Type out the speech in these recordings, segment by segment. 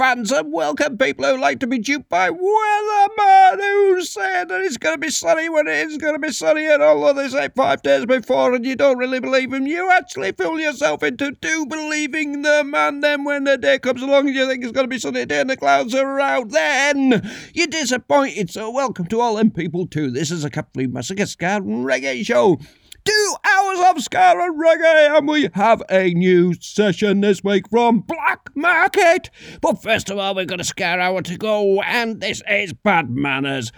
fans, and welcome people who like to be duped by weatherman who said that it's going to be sunny when it is going to be sunny, and although they say five days before and you don't really believe him, you actually fool yourself into do believing them, and then when the day comes along and you think it's going to be sunny day and the clouds are out, then you're disappointed. So welcome to all them people too. This is a Capri Massacre Reggae Show two hours of ska and reggae, and we have a new session this week from Black Market. But first of all, we've got a ska hour to go, and this is Bad Manners.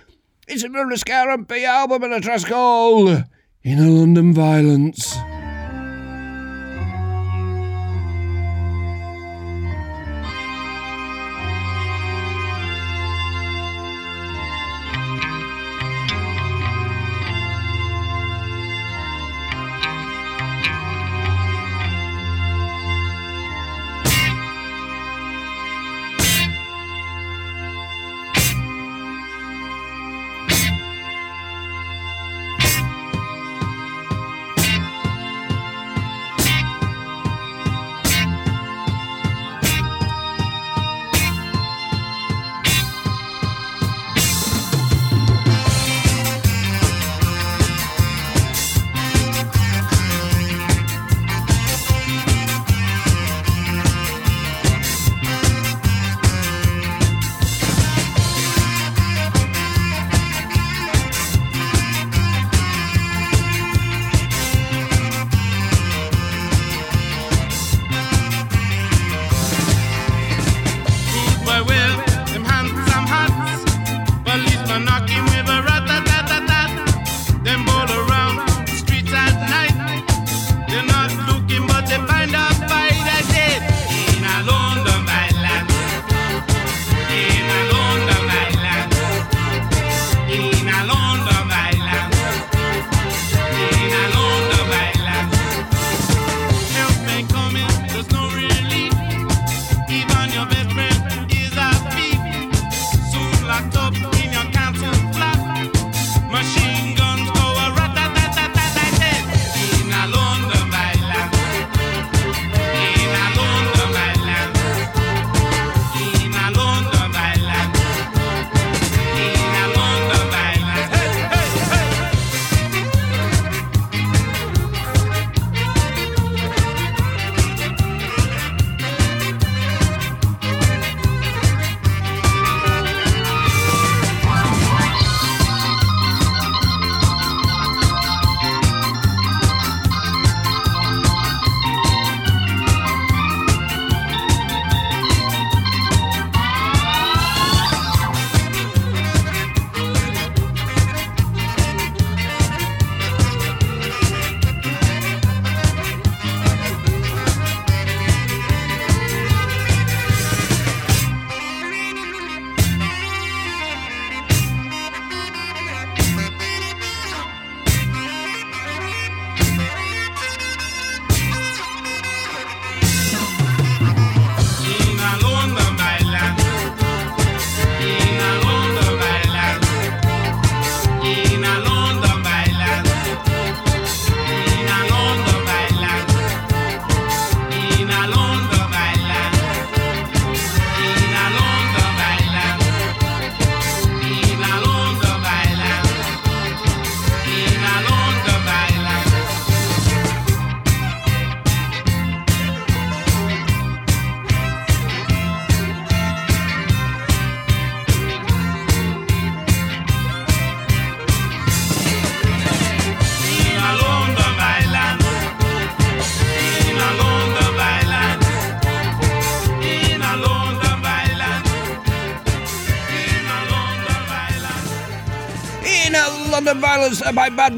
It's another Ska 'n' B album and a track called Inner London Violence.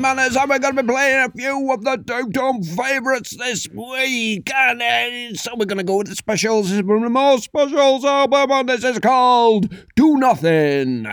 Manners, and we're going to be playing a few of the Downtown favourites this week. And uh, so we're going to go with the specials. This is one of the most specials album, and this is called Do Nothing.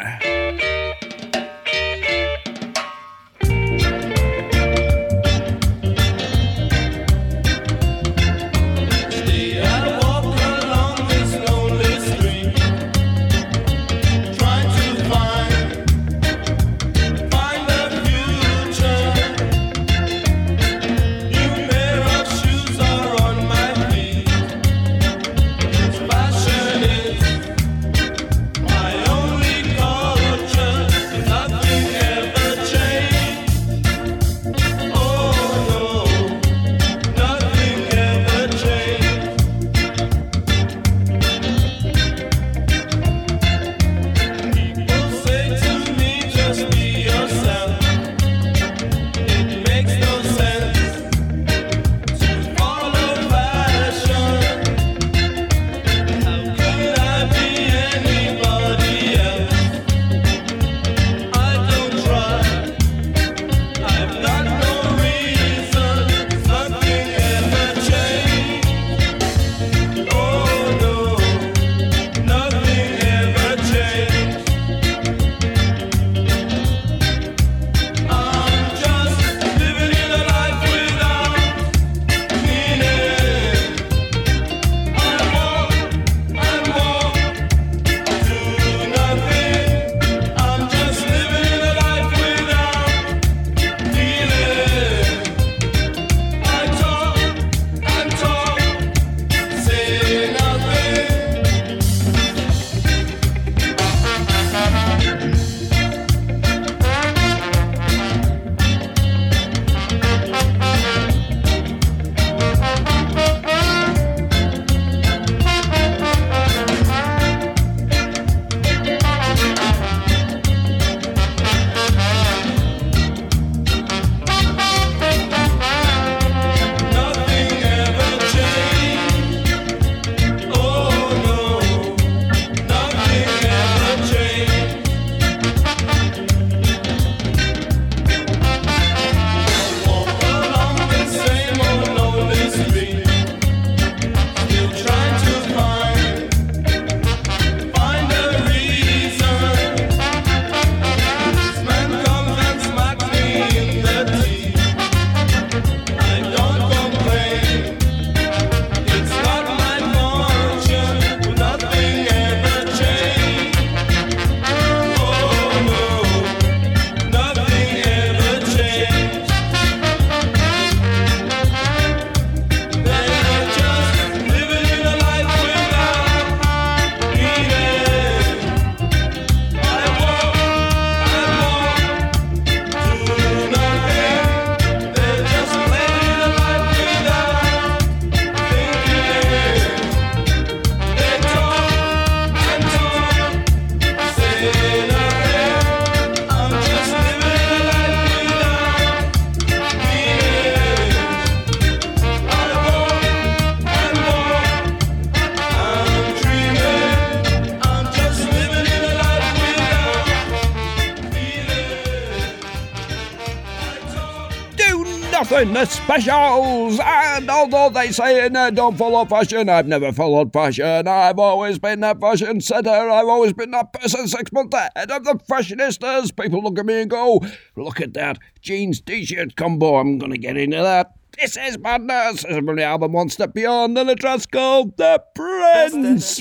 The specials. And although they say in there don't follow fashion, I've never followed fashion. I've always been that fashion setter. I've always been that person six months ahead of the fashionistas. People look at me and go, look at that jeans t-shirt combo. I'm going to get into that. This is madness. This is from the album One Step Beyond, and the track's called The Prince.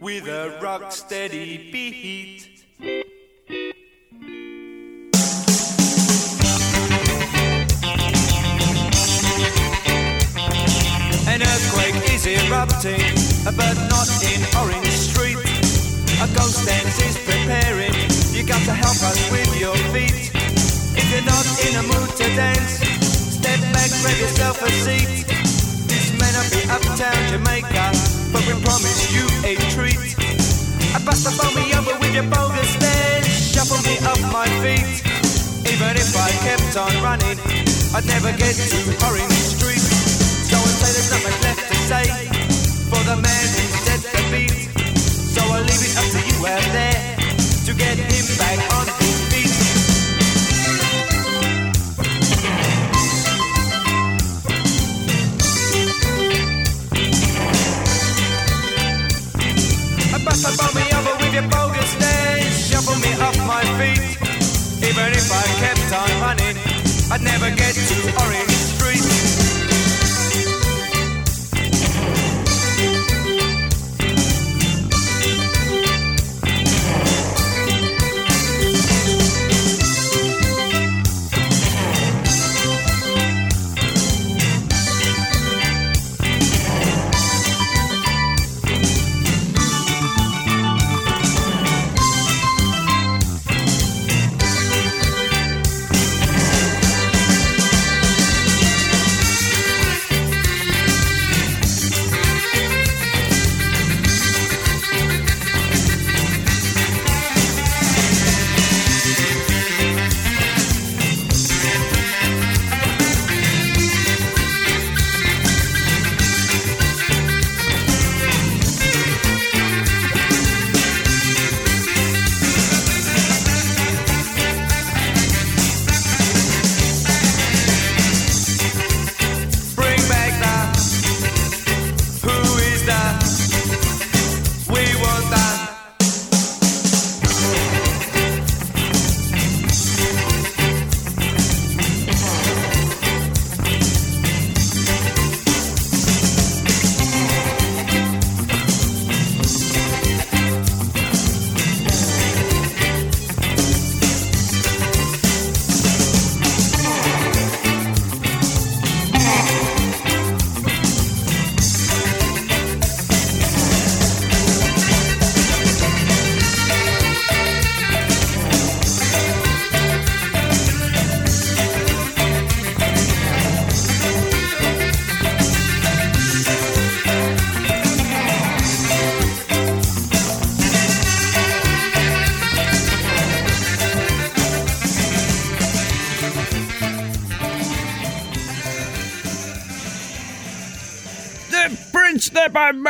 With a rock steady beat. Earthquake is erupting, but not in Orange Street. A ghost dance is preparing. You got to help us with your feet. If you're not in a mood to dance, step back, grab yourself a seat. This may not be uptown Jamaica, but we promise you a treat. I bust the me over with your bogus dance, shuffle me up my feet. Even if I kept on running, I'd never get to Orange Street. I there's nothing left to say for the man who set the beat. So I'll leave it up to you out there to get him back on his feet. Bust me over with your bogus shuffle me off my feet. Even if I kept on running, I'd never get to Orange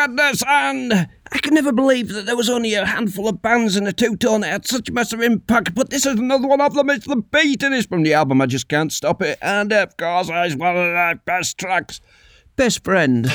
Madness, and I can never believe that there was only a handful of bands in a two tone that had such massive impact. But this is another one of them. It's the beat, and it's from the album. I just can't stop it. And of course, it's one of the best tracks. Best friend.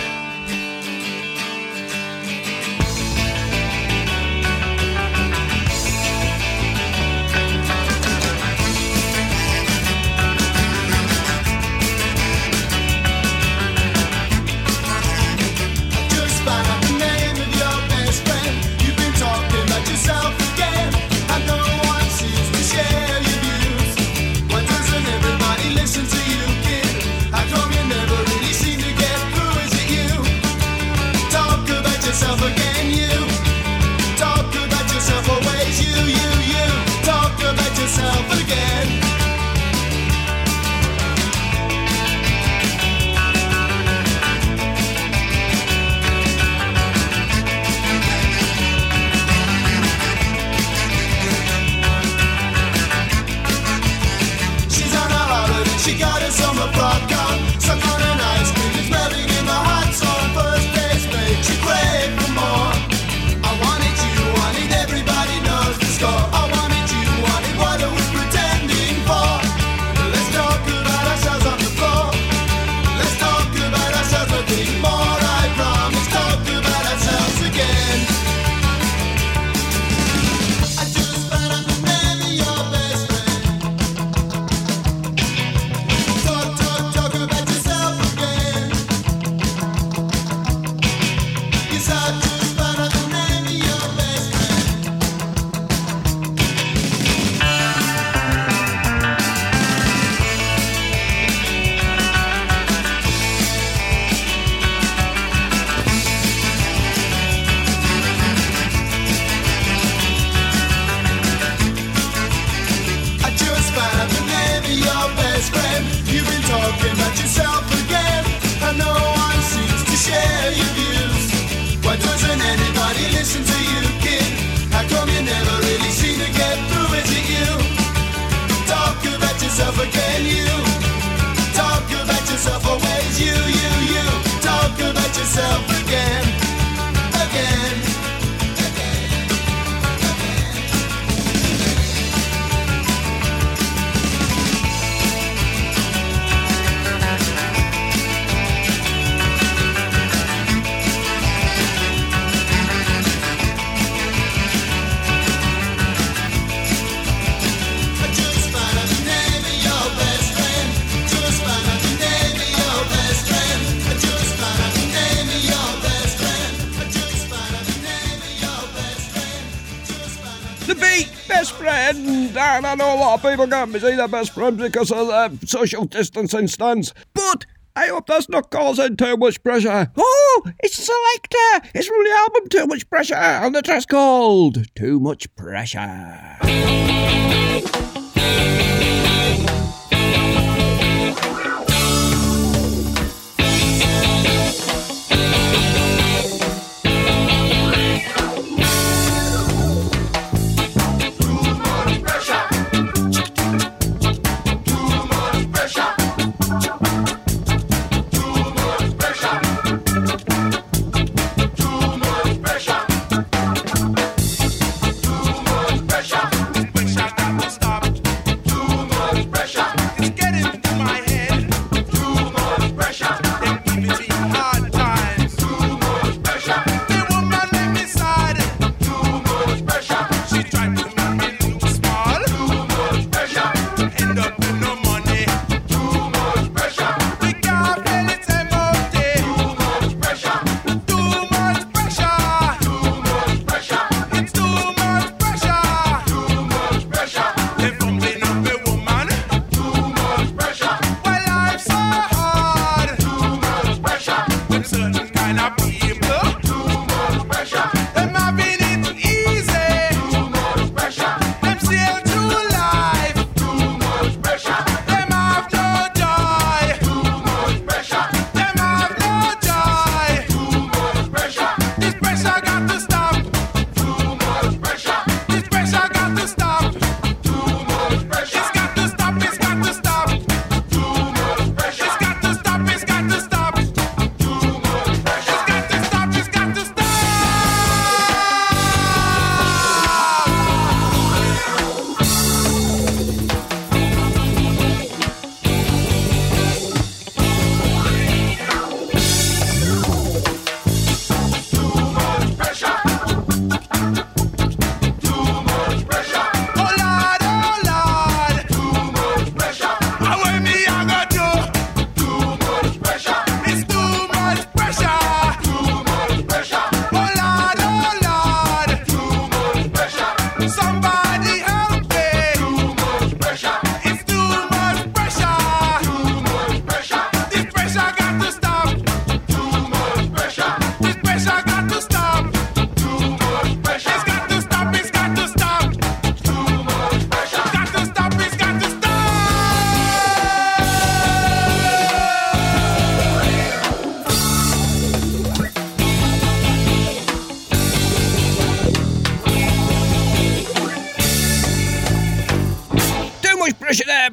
Best friend. And I know a lot of people can't see their best friends because of the social distancing stance. But I hope that's not causing too much pressure. Oh, it's Selecter. It's from the album Too Much Pressure, and the track's called Too Much Pressure.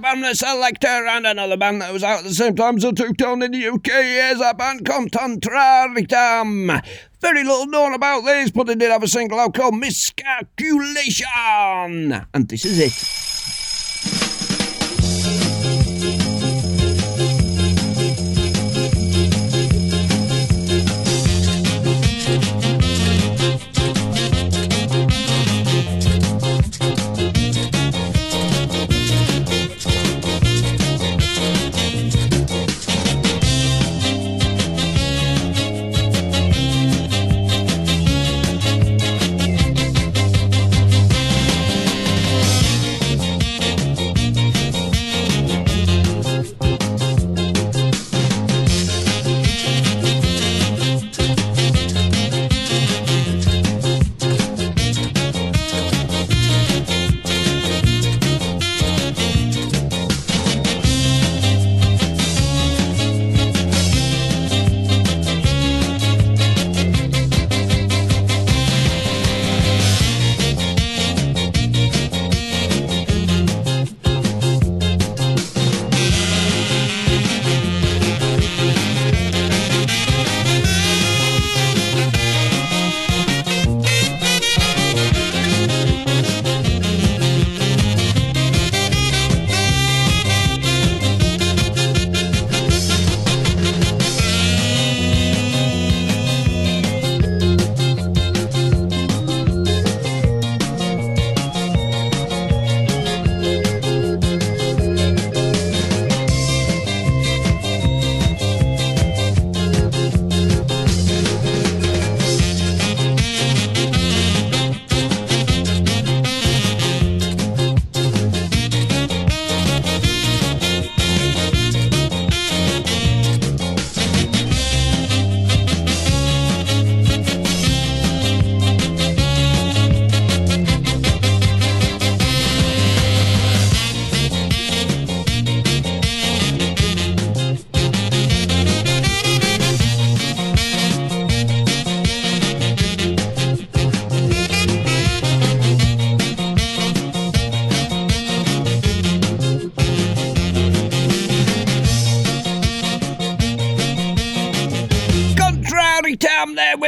The Selecter and another band that was out at the same time as Two Tone in the UK is a band called Contraritam. Very little known about this, but they did have a single out called Miscalculation. And this is it.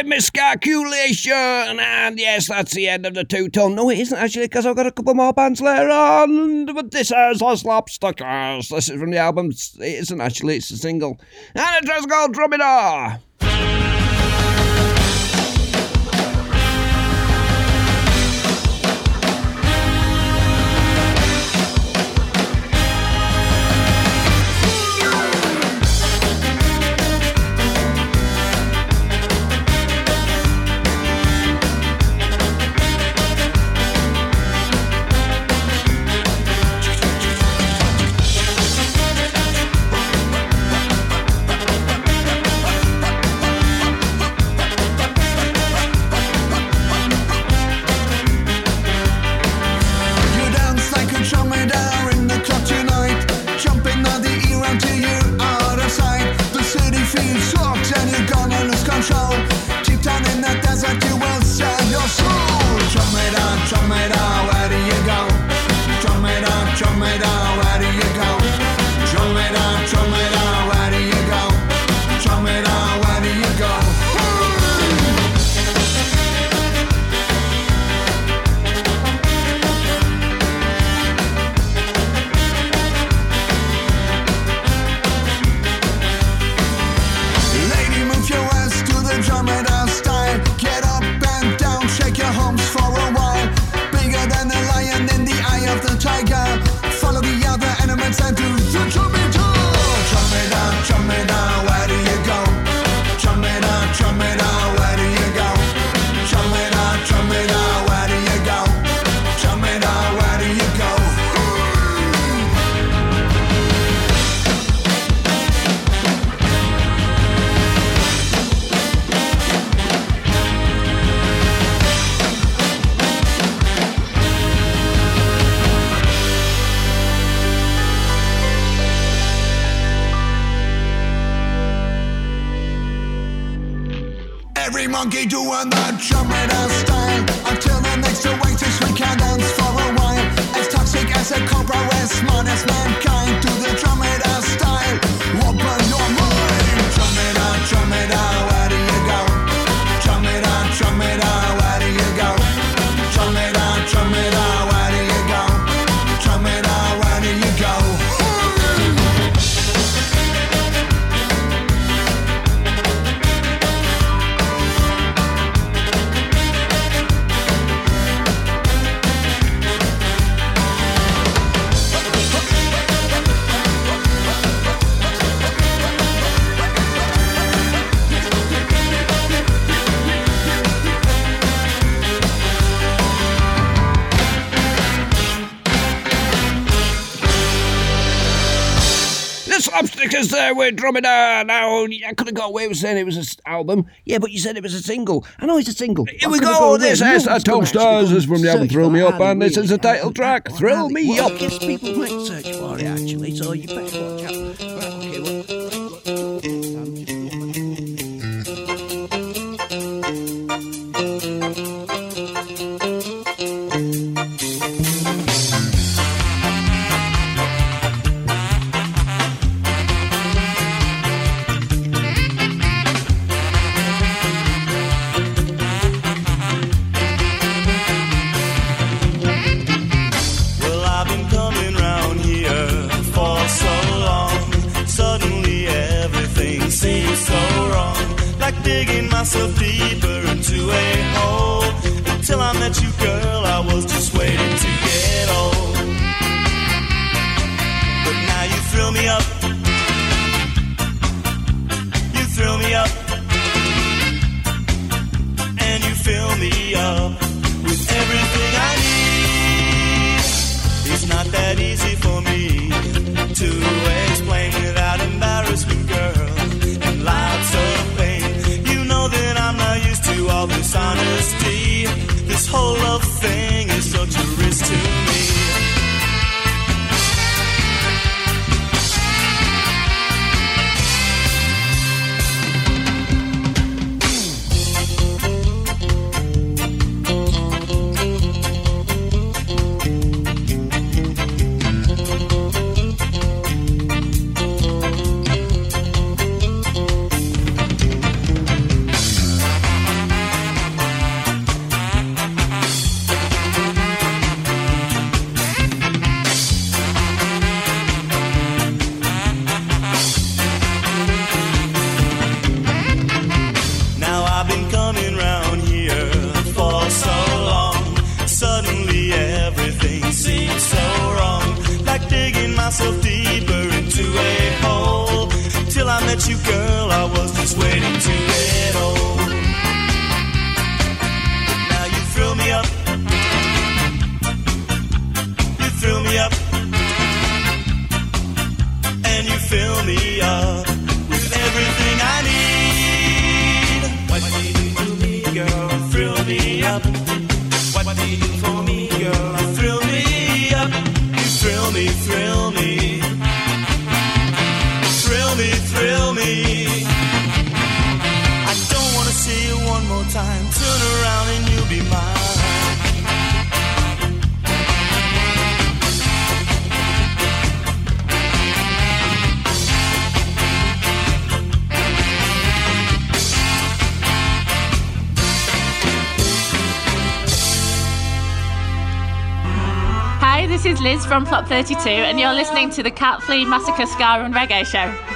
With miscalculation. And yes, that's the end of the two tone. No, it isn't actually, because I've got a couple more bands later on. But this is the Slapstickers. This is from the album. It isn't actually, it's a single. And it just called Dromedar. Doing that dromedar Slapstickers there with Dromedar. Now, I could have got away with saying it was an album. Yeah, but you said it was a single. I know it's a single. Here we go. This is the Top Stars. This is from the album Thrill Me Up, and this is the title track, Thrill Me Up. I guess people might search for it actually, so you better watch out. Okay, well, Until I met you, girl, I was whole love thing from Plot 32, and you're listening to the Cat Flea Massacre Ska and Reggae Show.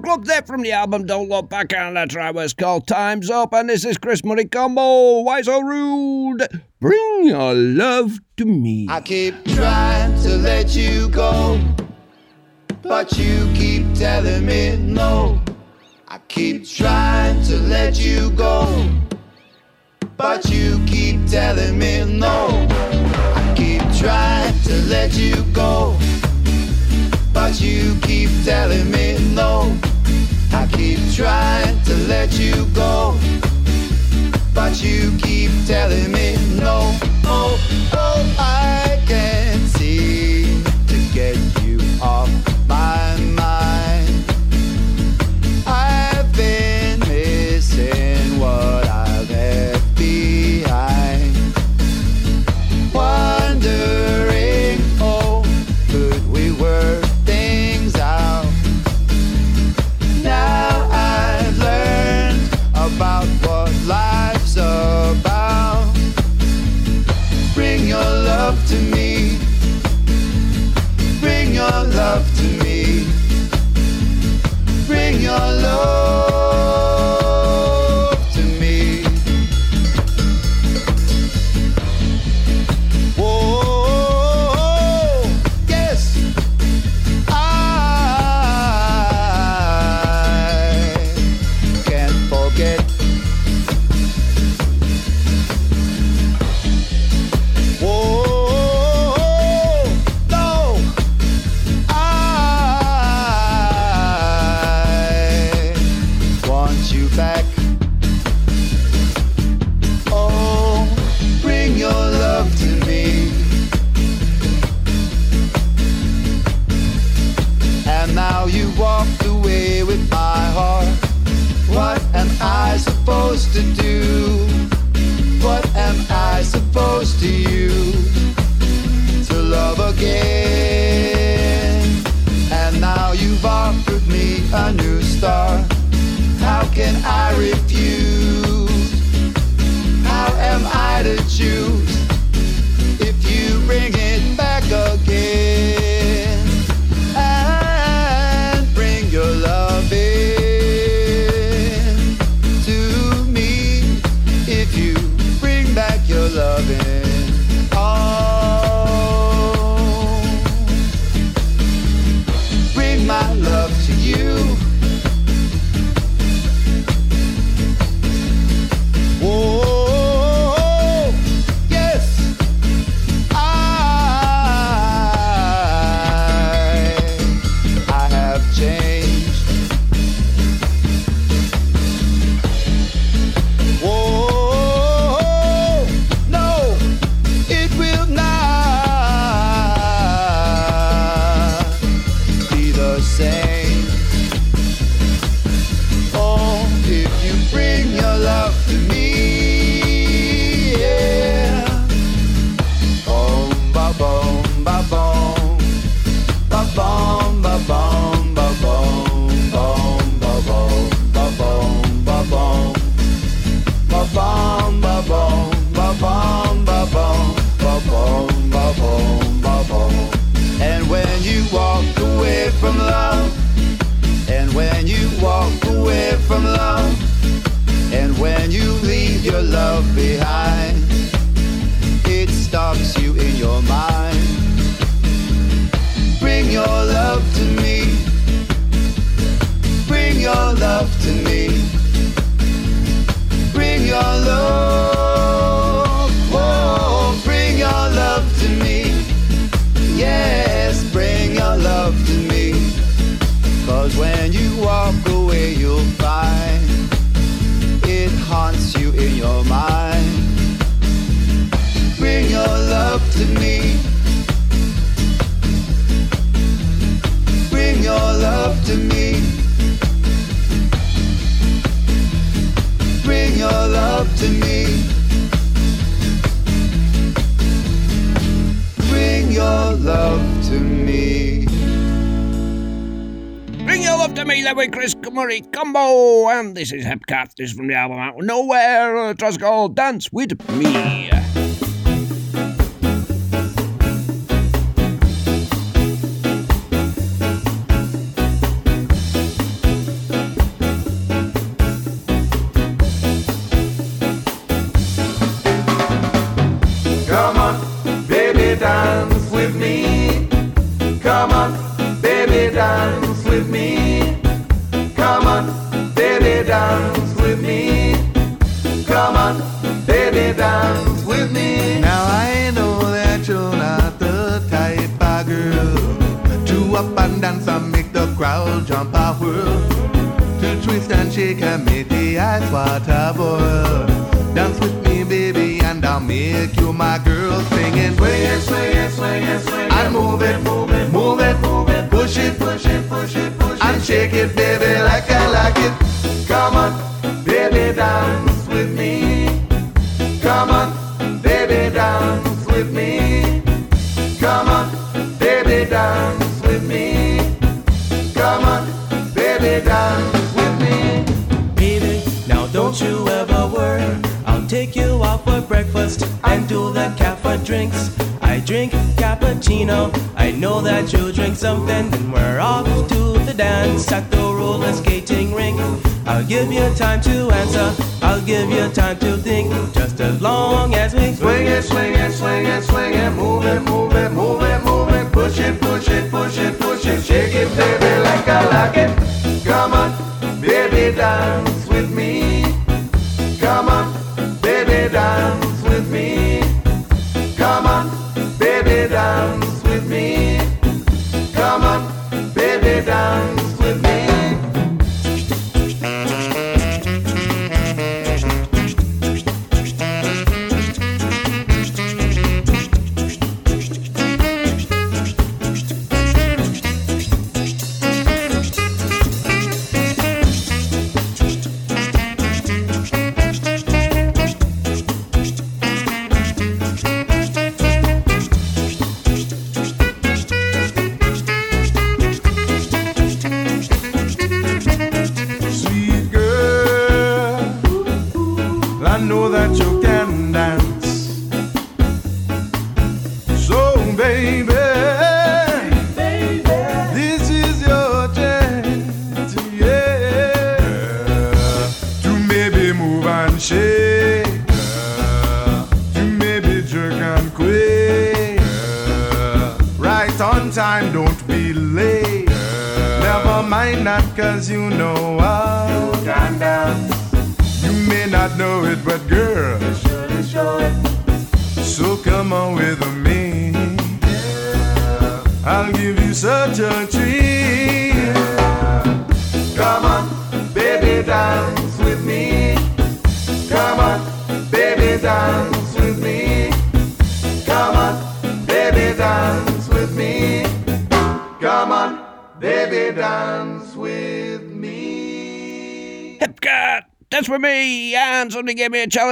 Club there from the album Don't Look Back, and that track was called Time's Up. And this is Chris Money Combo. Why so rude? Bring your love to me. I keep trying to let you go, but you keep telling me no. This is Hepcat. This is from the album Out Nowhere. Uh, track's called Dance With Me. With me. Come on, baby, dance with me. Come on, baby, dance with me. Baby, now don't you ever worry. I'll take you out for breakfast and do the cafe drinks. I drink cappuccino. I know that you drink something, then we're off to the dance at the roller skating rink. I'll give you time to answer. I'll give you time to think. Just as long as we Swing it, swing it, swing it, swing it, move it, move it, move it, move it, push it, push it, push it, push it, shake it, baby, like I like it. Come on, baby, dance with me.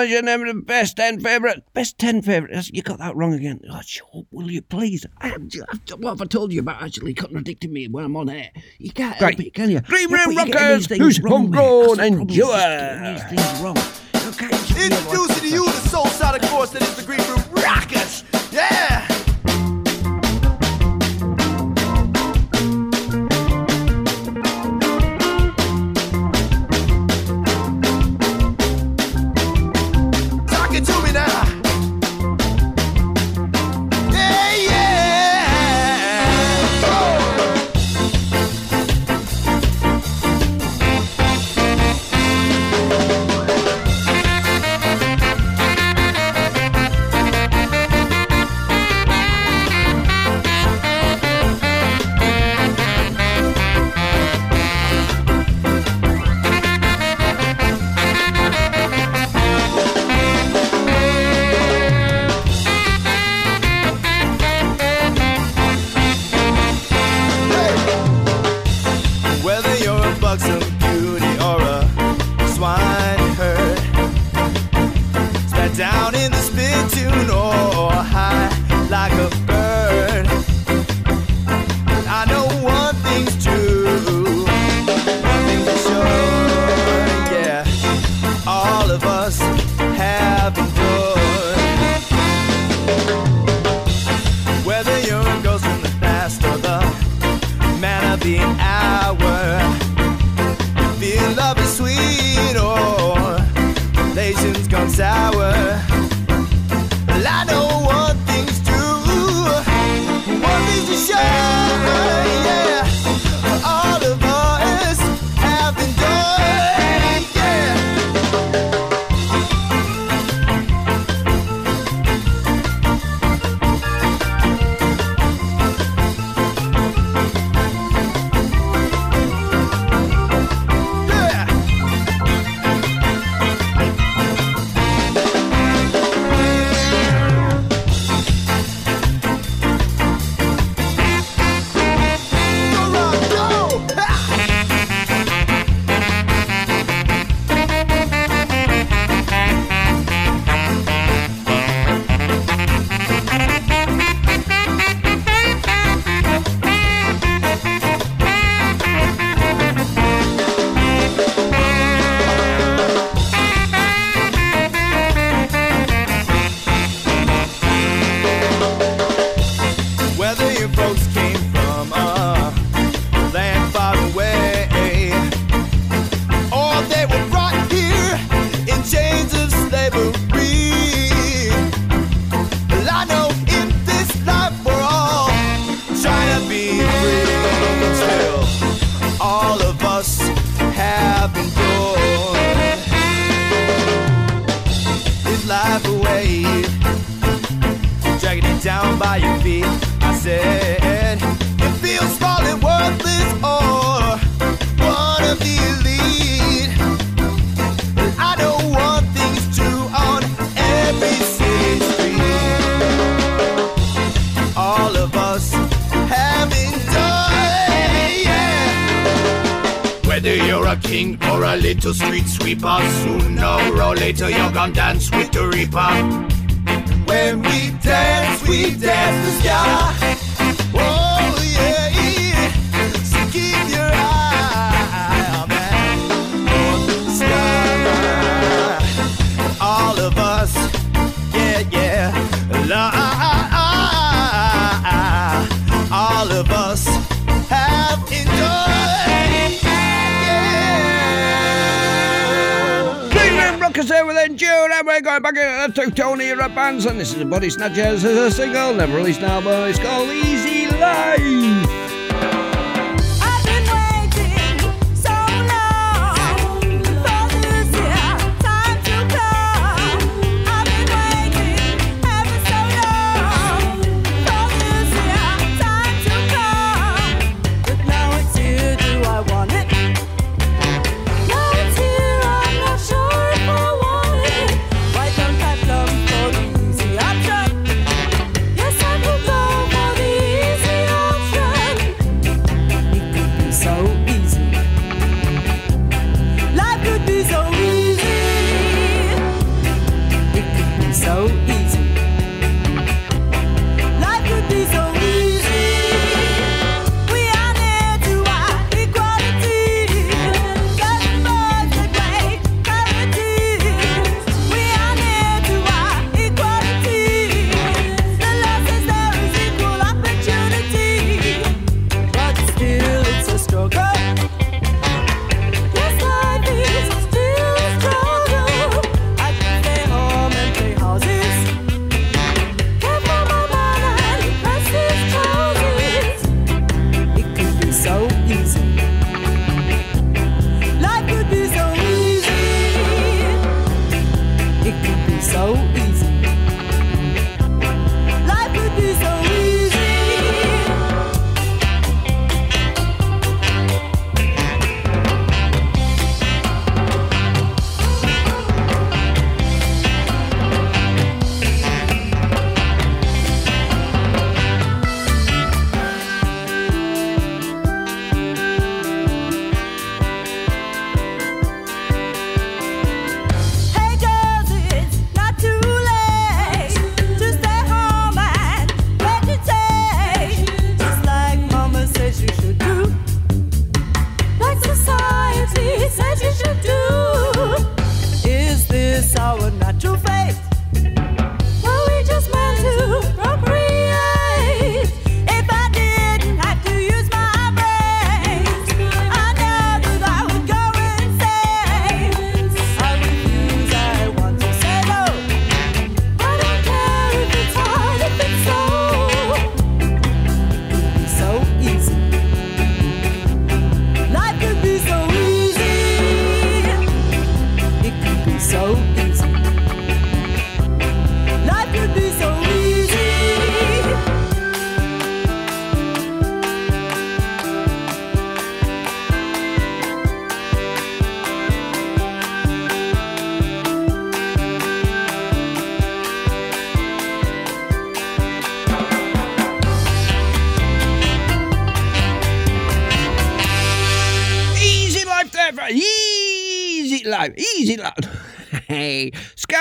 Gave me a them the best 10 favourite. Best 10 favourite. You got that wrong again. Oh, sure, will you please? I, I, what have I told you about actually contradicting me when I'm on air? You can't help it, can you? Green Room but Rockers, who's wrong, mate. homegrown That's the problem, and you're just getting pure. these things wrong. You can't just be able to- Introducing to you the soul sonic force that is the Green Room Rockets. Yeah! Down in the spittoon It's not jazz.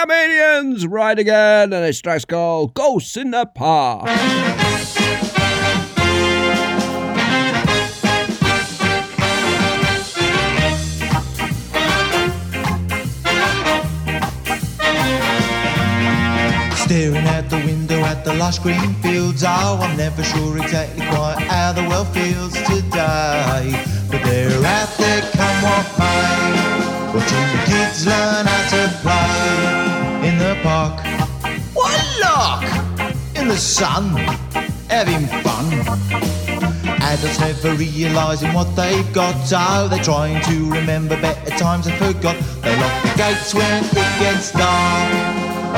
comedians ride again, and it's track called Ghosts in the Park. Staring out the window at the lush green fields. Oh, I'm never sure exactly quite how the world feels today. But they're out there, come what may. Watching the kids learn how to park. What lark! In the sun, having fun. Adults never realizing what they've got, so they're trying to remember better times they forgot. They lock the gates when it gets dark,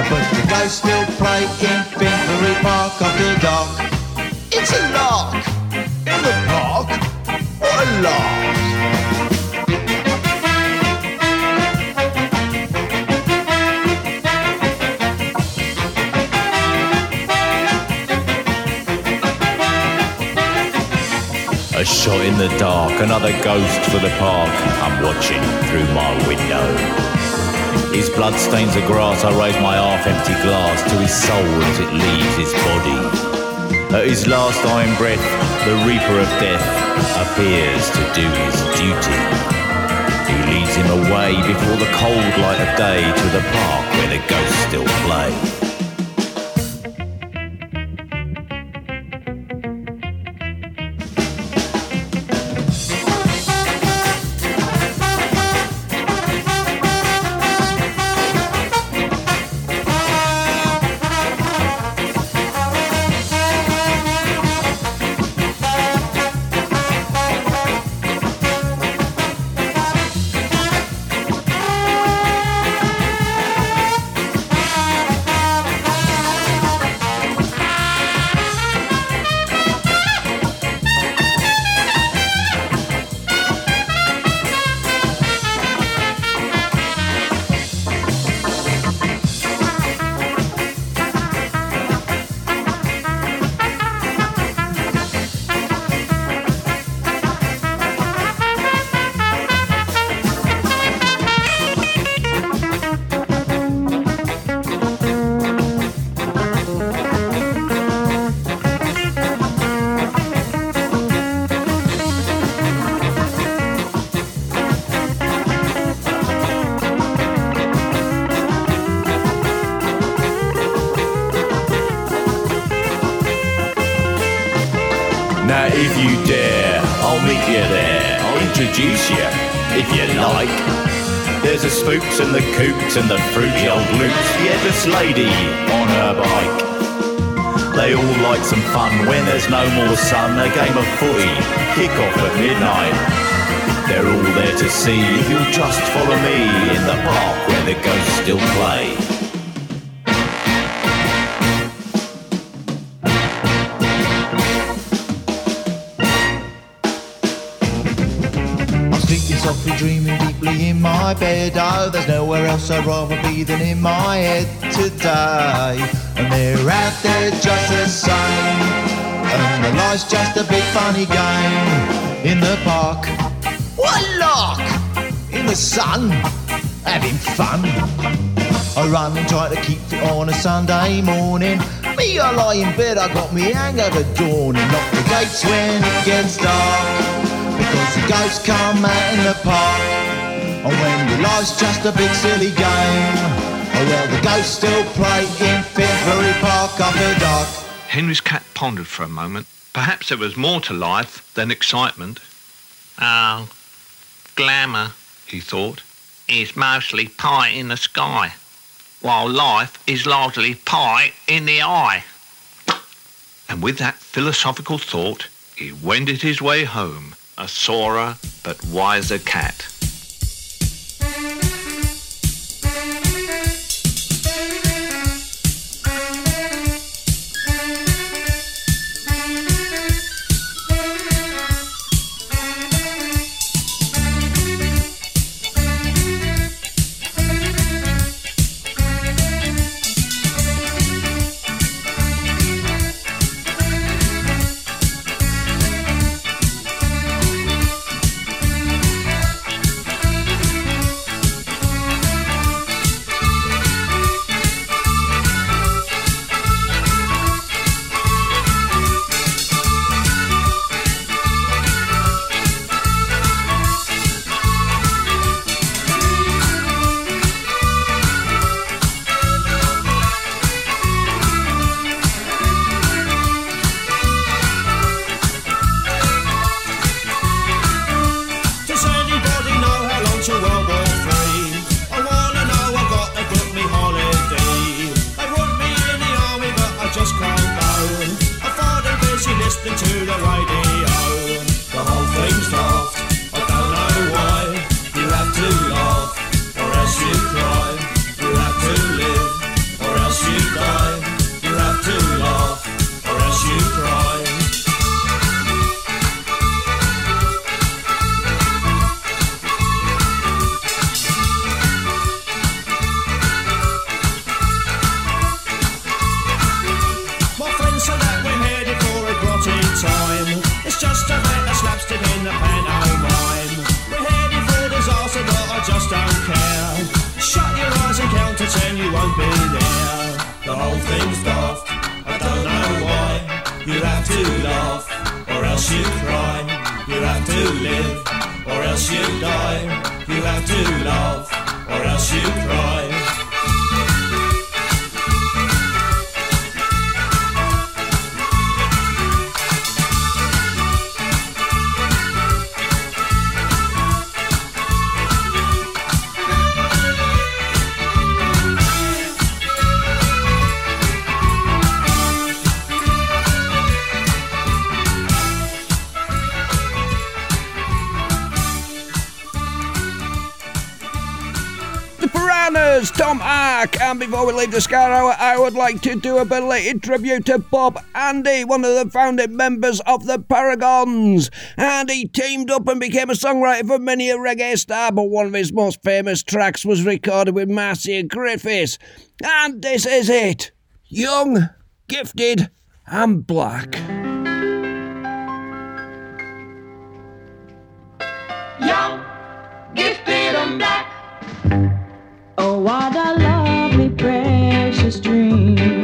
but the ghosts still play in Finsbury Park after dark. It's a lark in the park, what a lark! The dark, another ghost for the park. I'm watching through my window. His blood stains the grass, I raise my half-empty glass to his soul as it leaves his body. At his last iron breath, the reaper of death appears to do his duty. He leads him away before the cold light of day to the park where the ghosts still play. I got me hangover dawning. Lock the gates when it gets dark. Because the ghosts come out in the park. And when your life's just a big silly game. Oh well, the ghosts still play in Finsbury Park after dark. Henry's cat pondered for a moment. Perhaps there was more to life than excitement. Oh, glamour, he thought, is mostly pie in the sky, while life is largely pie in the eye. And with that philosophical thought, he wended his way home, a sorer but wiser cat. And before we leave the Ska Hour, I would like to do a belated tribute to Bob Andy, one of the founding members of the Paragons. And he teamed up and became a songwriter for many a reggae star, but one of his most famous tracks was recorded with Marcia Griffiths. And this is it Young, Gifted, and Black. Young, gifted, and black. Oh, what a love dream.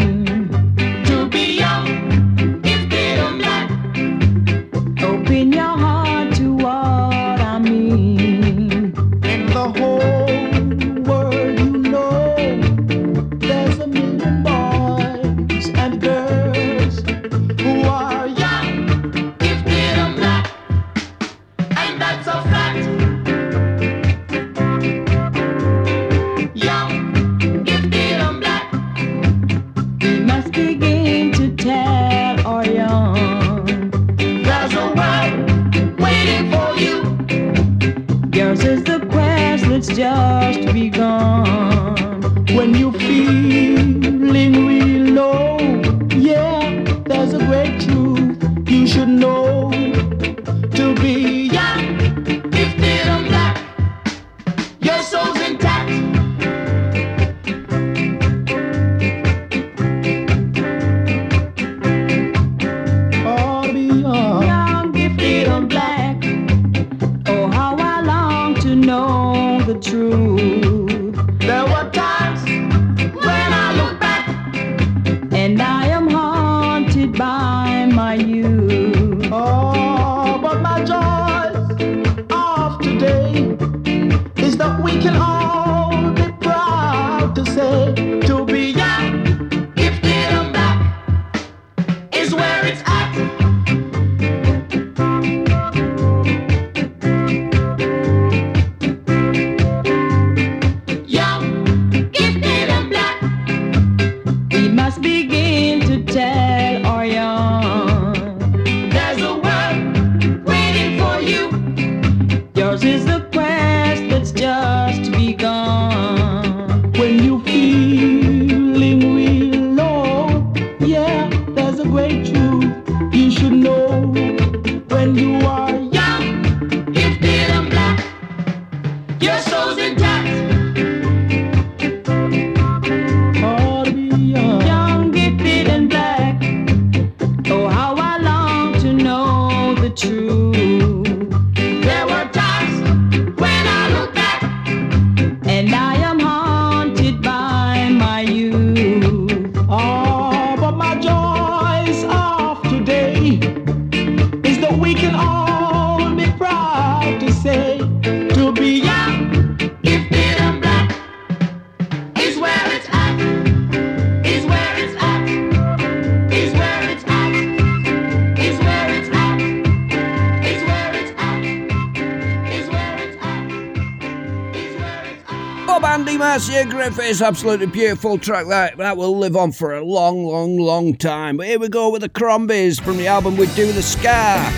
is absolutely beautiful track that that will live on for a long, long, long time. But here we go with the Crombies from the album We Do the Ska.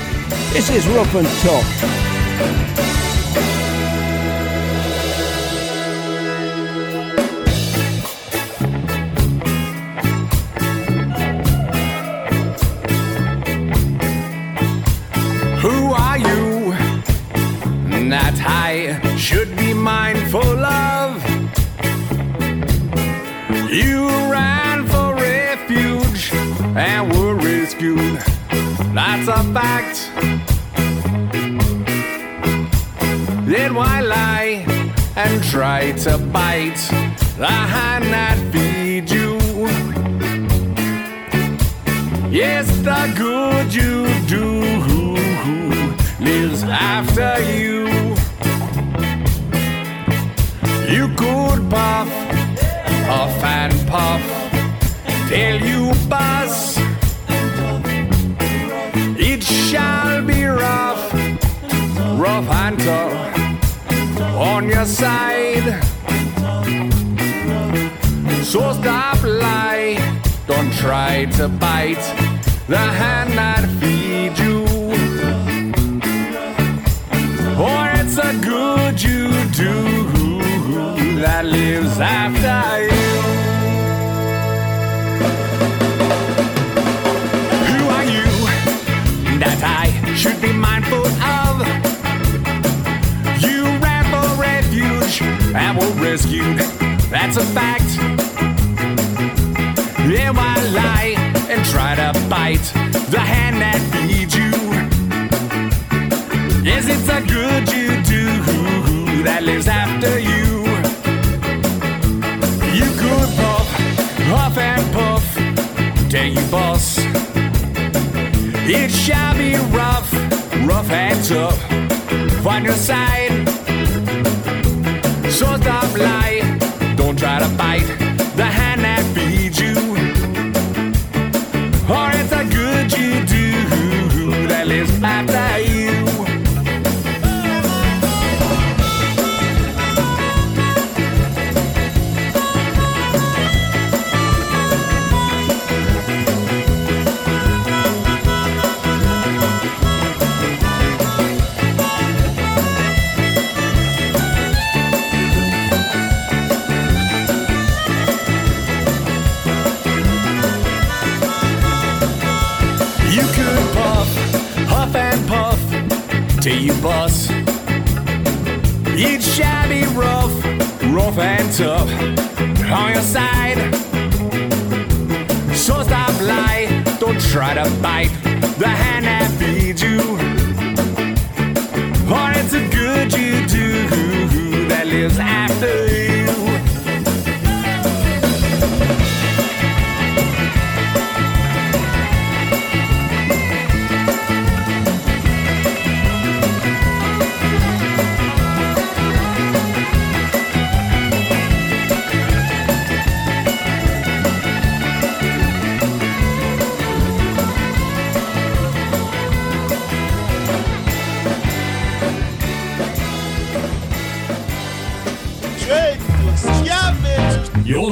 This is rough and tough. you boss. It shall be rough, rough and tough find your side. So stop lying, don't try to fight. It's shiny, rough, rough and tough on your side. So stop lying, don't try to bite the hand that feeds you. Oh, it's a good you do that lives after you.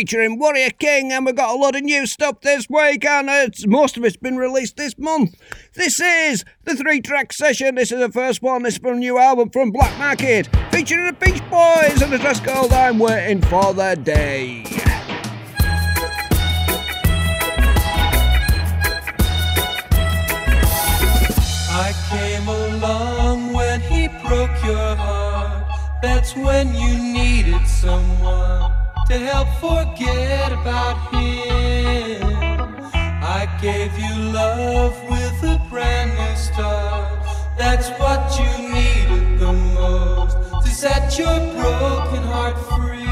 featuring Warrior King, and we've got a lot of new stuff this week, and it's, most of it's been released this month. This is the three track session. This is the first one. This is from a new album from Black Market, featuring the Beach Boys and the dress called I'm Waiting for the Day. I came along when he broke your heart. That's when you needed someone to help forget about him. I gave you love with a brand new start. That's what you needed the most to set your broken heart free.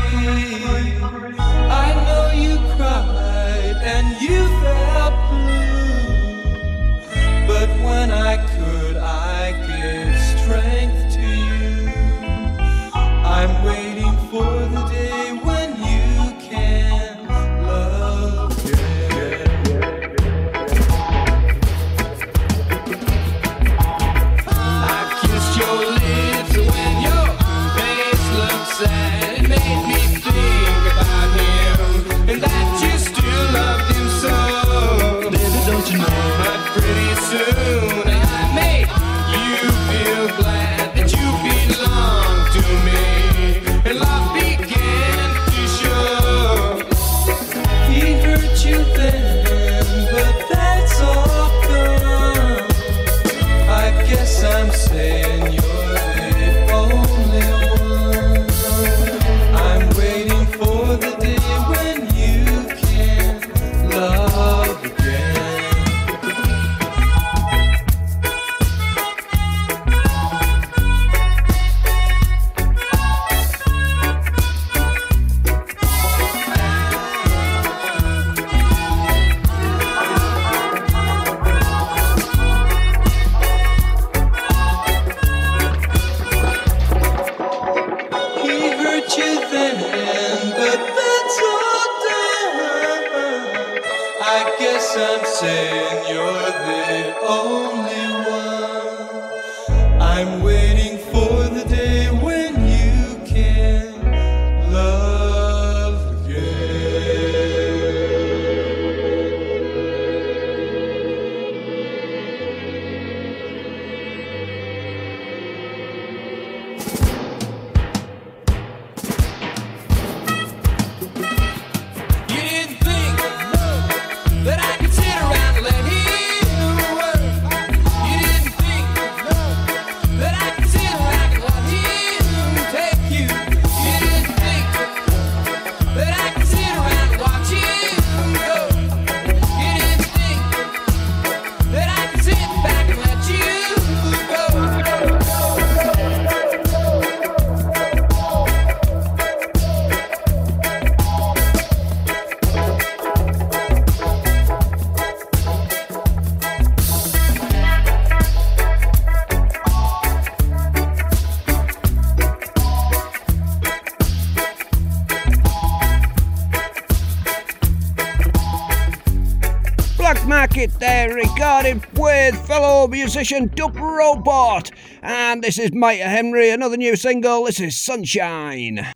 I know you cried and you felt blue, but when I soon I make you feel glad that you belong to me. And love began to show he hurt you then, but that's all gone. I guess I'm safe. musician Dub Robot. And this is Mike Henry, another new single. This is Sunshine.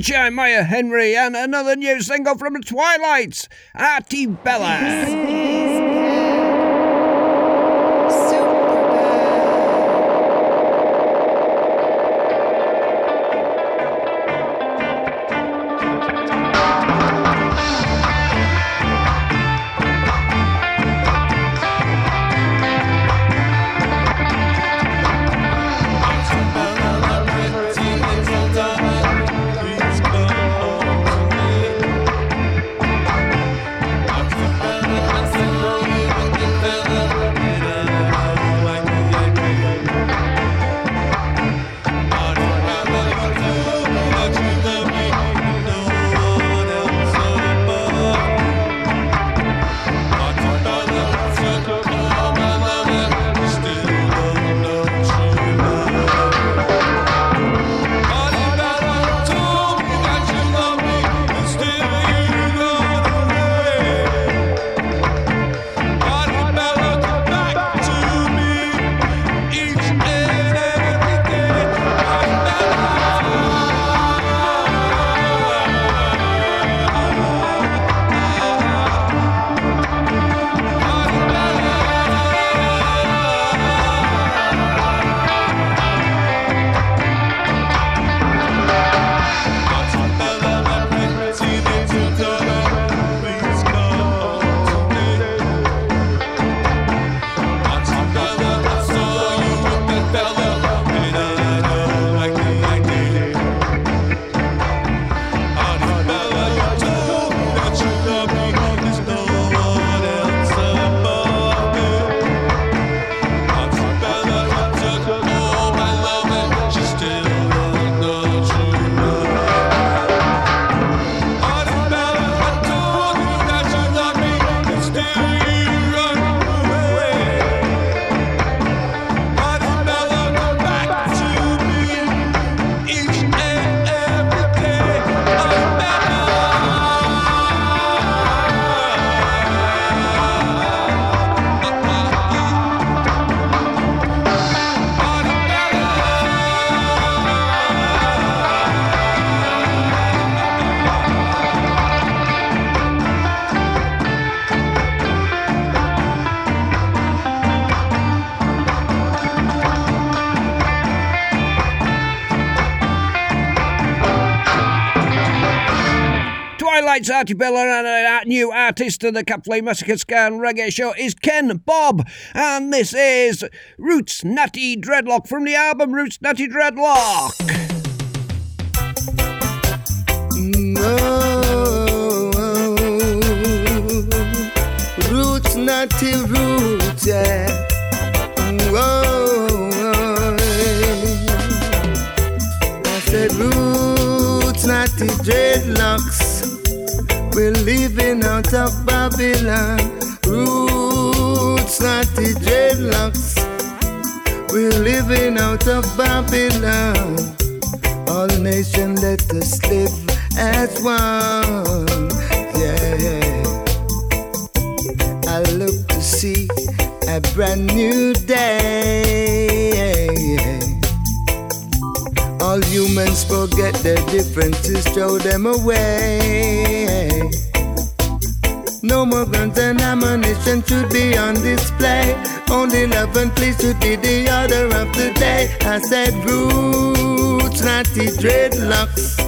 and Henry, and another new single from the Twilights, Artie Bella. And a uh, new artist to the Capflay Massacre Ska and Reggae Show is Ken Bob. And this is Roots Natty Dreadlock from the album Roots Natty Dreadlock. Roots, natty roots, yeah. Dreadlocks. We're living out of Babylon. Roots, natty dreadlocks. We're living out of Babylon. All nations let us live as one. Yeah. I look to see a brand new day. All humans forget their differences, throw them away. No more guns and ammunition should be on display. Only love and peace should be the order of the day. I said roots, not the dreadlocks.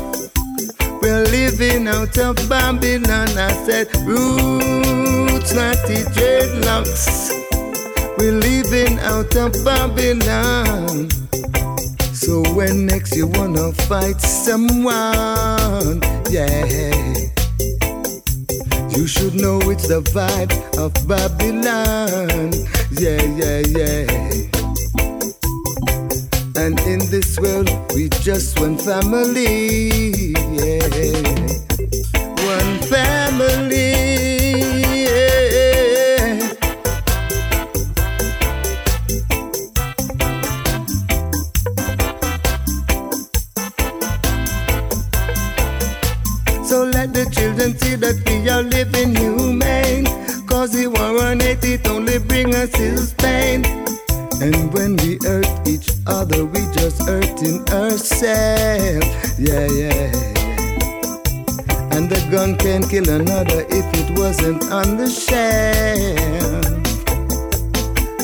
We're living out of Babylon. I said roots, not the dreadlocks. We're living out of Babylon. So when next you wanna fight someone, yeah, you should know it's the vibe of Babylon. Yeah, yeah, yeah. And in this world, we just one family. Yeah. And the gun can kill another if it wasn't on the shelf.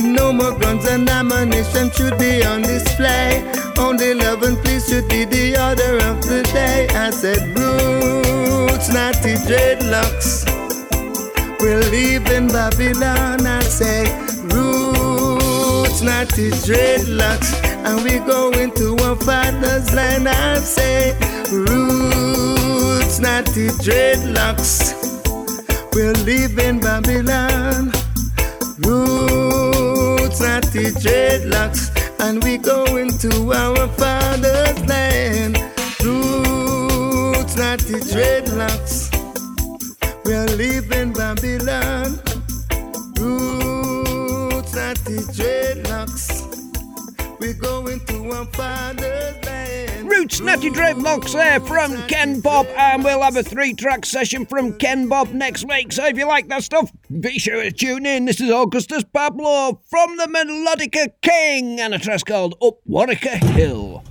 No more guns and ammunition should be on display. Only love and peace should be the order of the day. I said roots, not the dreadlocks. We're leaving Babylon. I say roots, not the dreadlocks. And we going to our father's land. I say roots, not the dreadlocks. We're leaving Babylon. Roots, not the dreadlocks. And we going to our father's land. Roots, not the dreadlocks. We're leaving Babylon. Roots, not the dreadlocks. We're going to our father's Roots Natty Dreadlocks there from Ken Bob, and we'll have a three track session from Ken Bob next week. So if you like that stuff, be sure to tune in. This is Augustus Pablo from the Melodica King and a track called Up Warika Hill.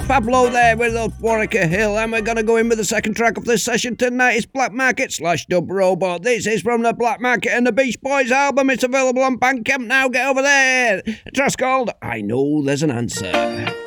is Pablo there with us, Warika Hill, and we're going to go in with the second track of this session tonight. It's Black Market slash Dub Robot. This is from the Black Market and the Beach Boys album. It's available on Bandcamp now. Get over there. A track's called I Know There's an Answer.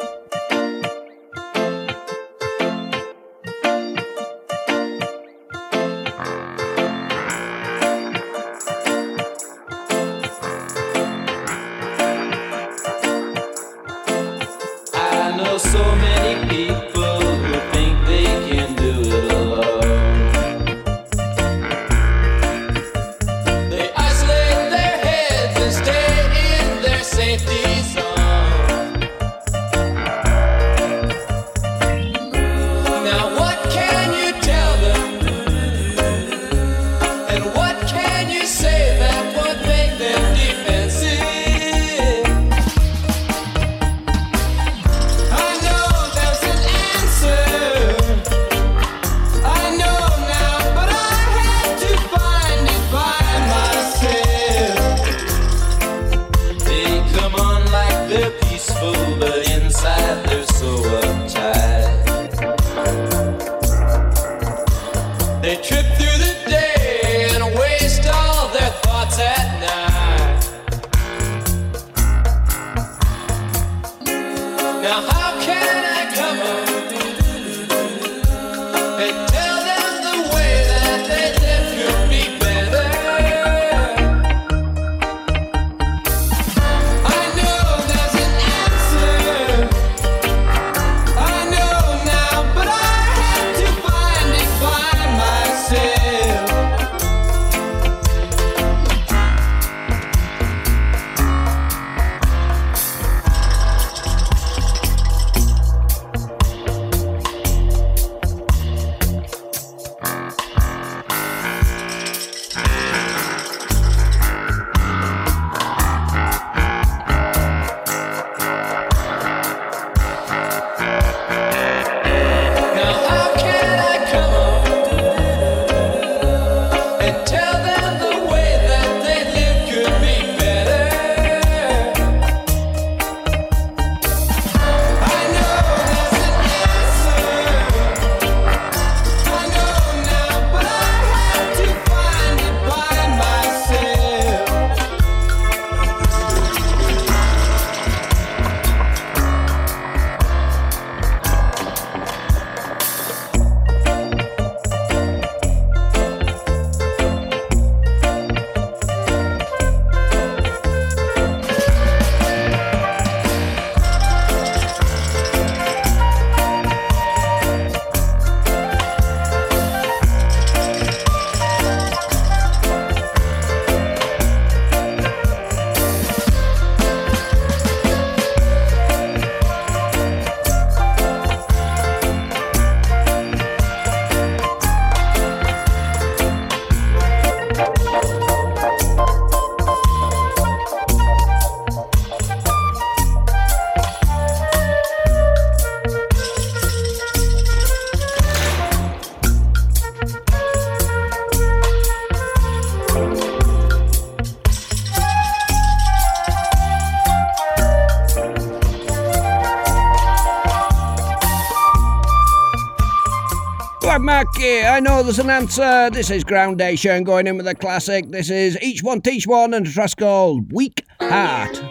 I know there's an answer. This is Groundation going in with a classic. This is Each One Teach One and Trust Gold Weak Heart.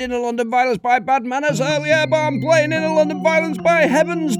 Inner London Violence by bad manners. Earlier, but I'm playing Inner London Violence by heavens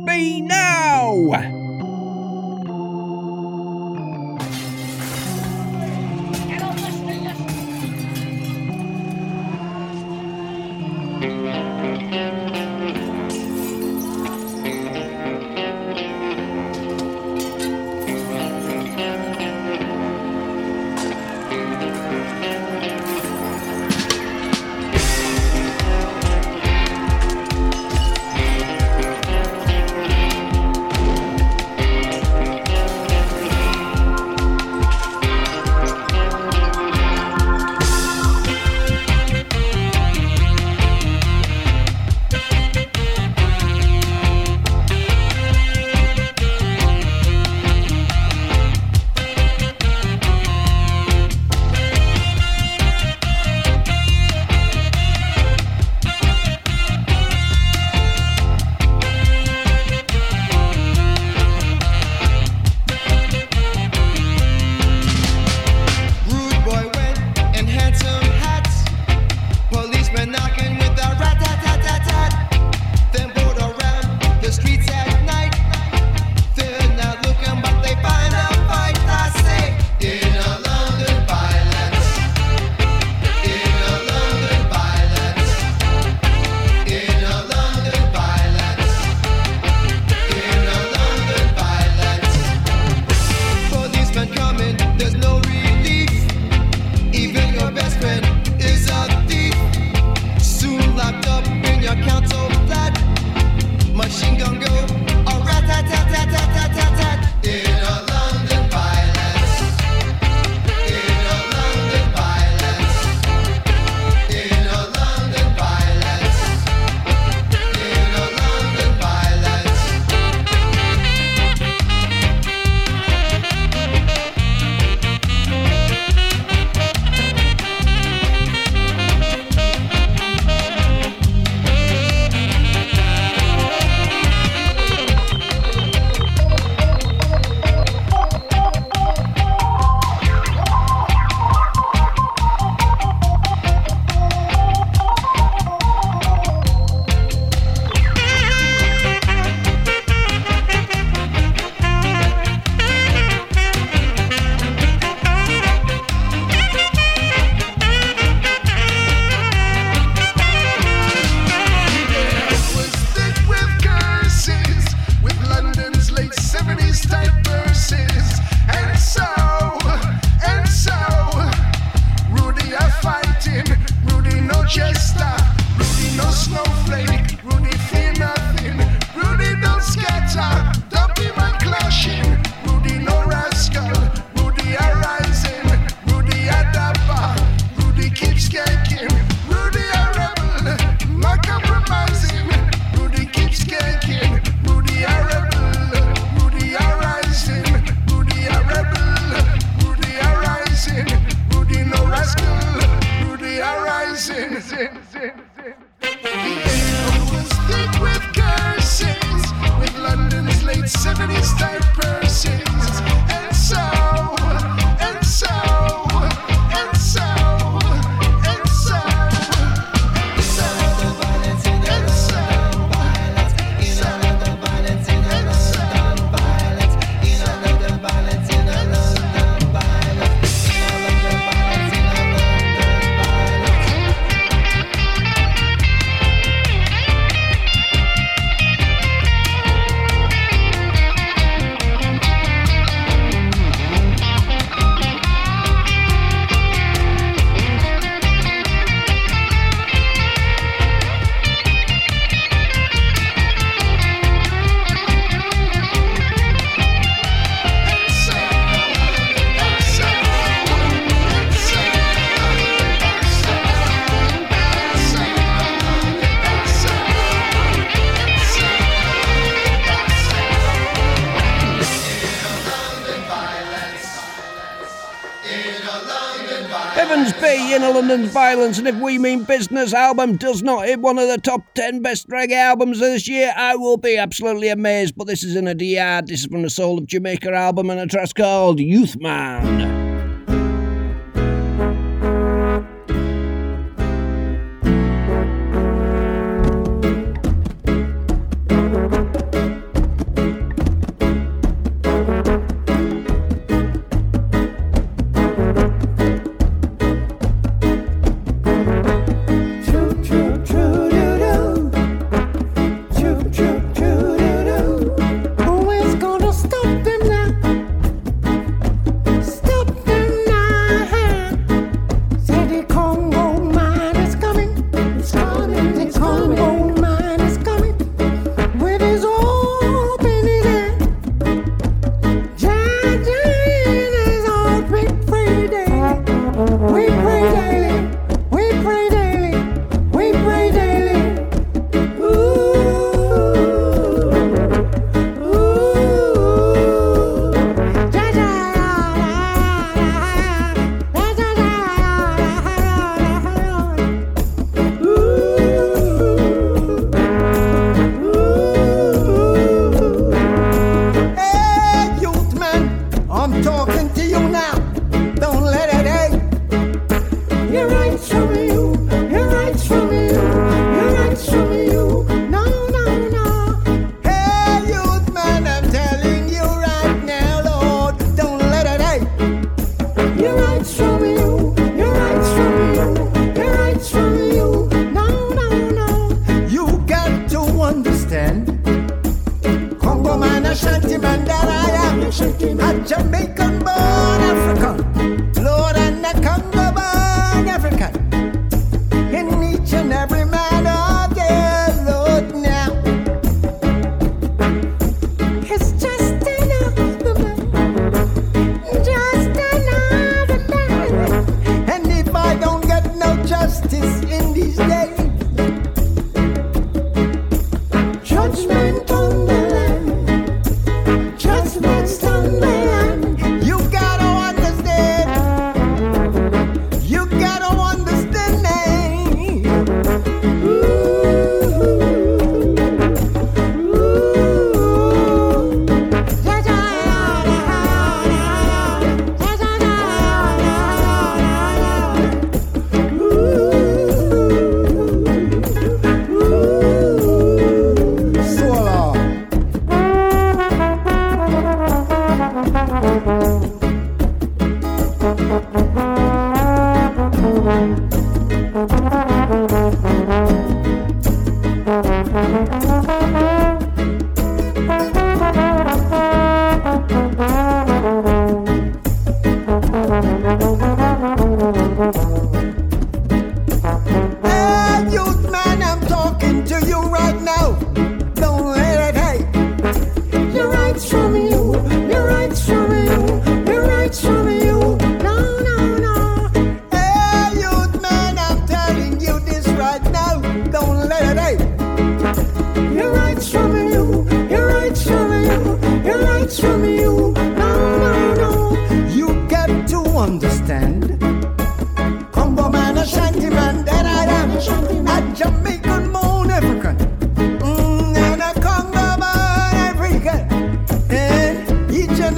Violence, and if we mean business album does not hit one of the top 10 best reggae albums of this year, I will be absolutely amazed. But this is Inna de Yard, this is from the Soul of Jamaica album, and a track called Youth Man.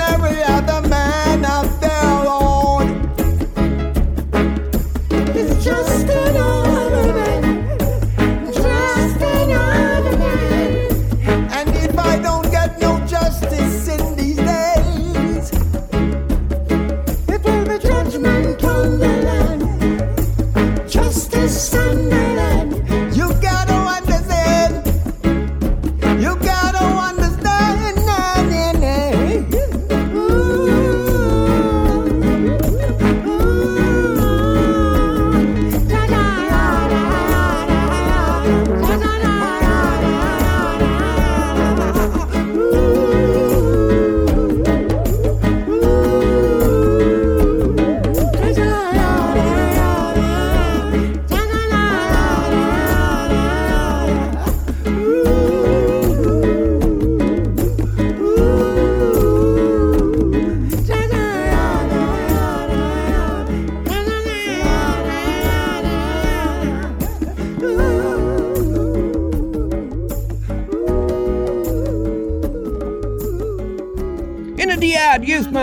every other.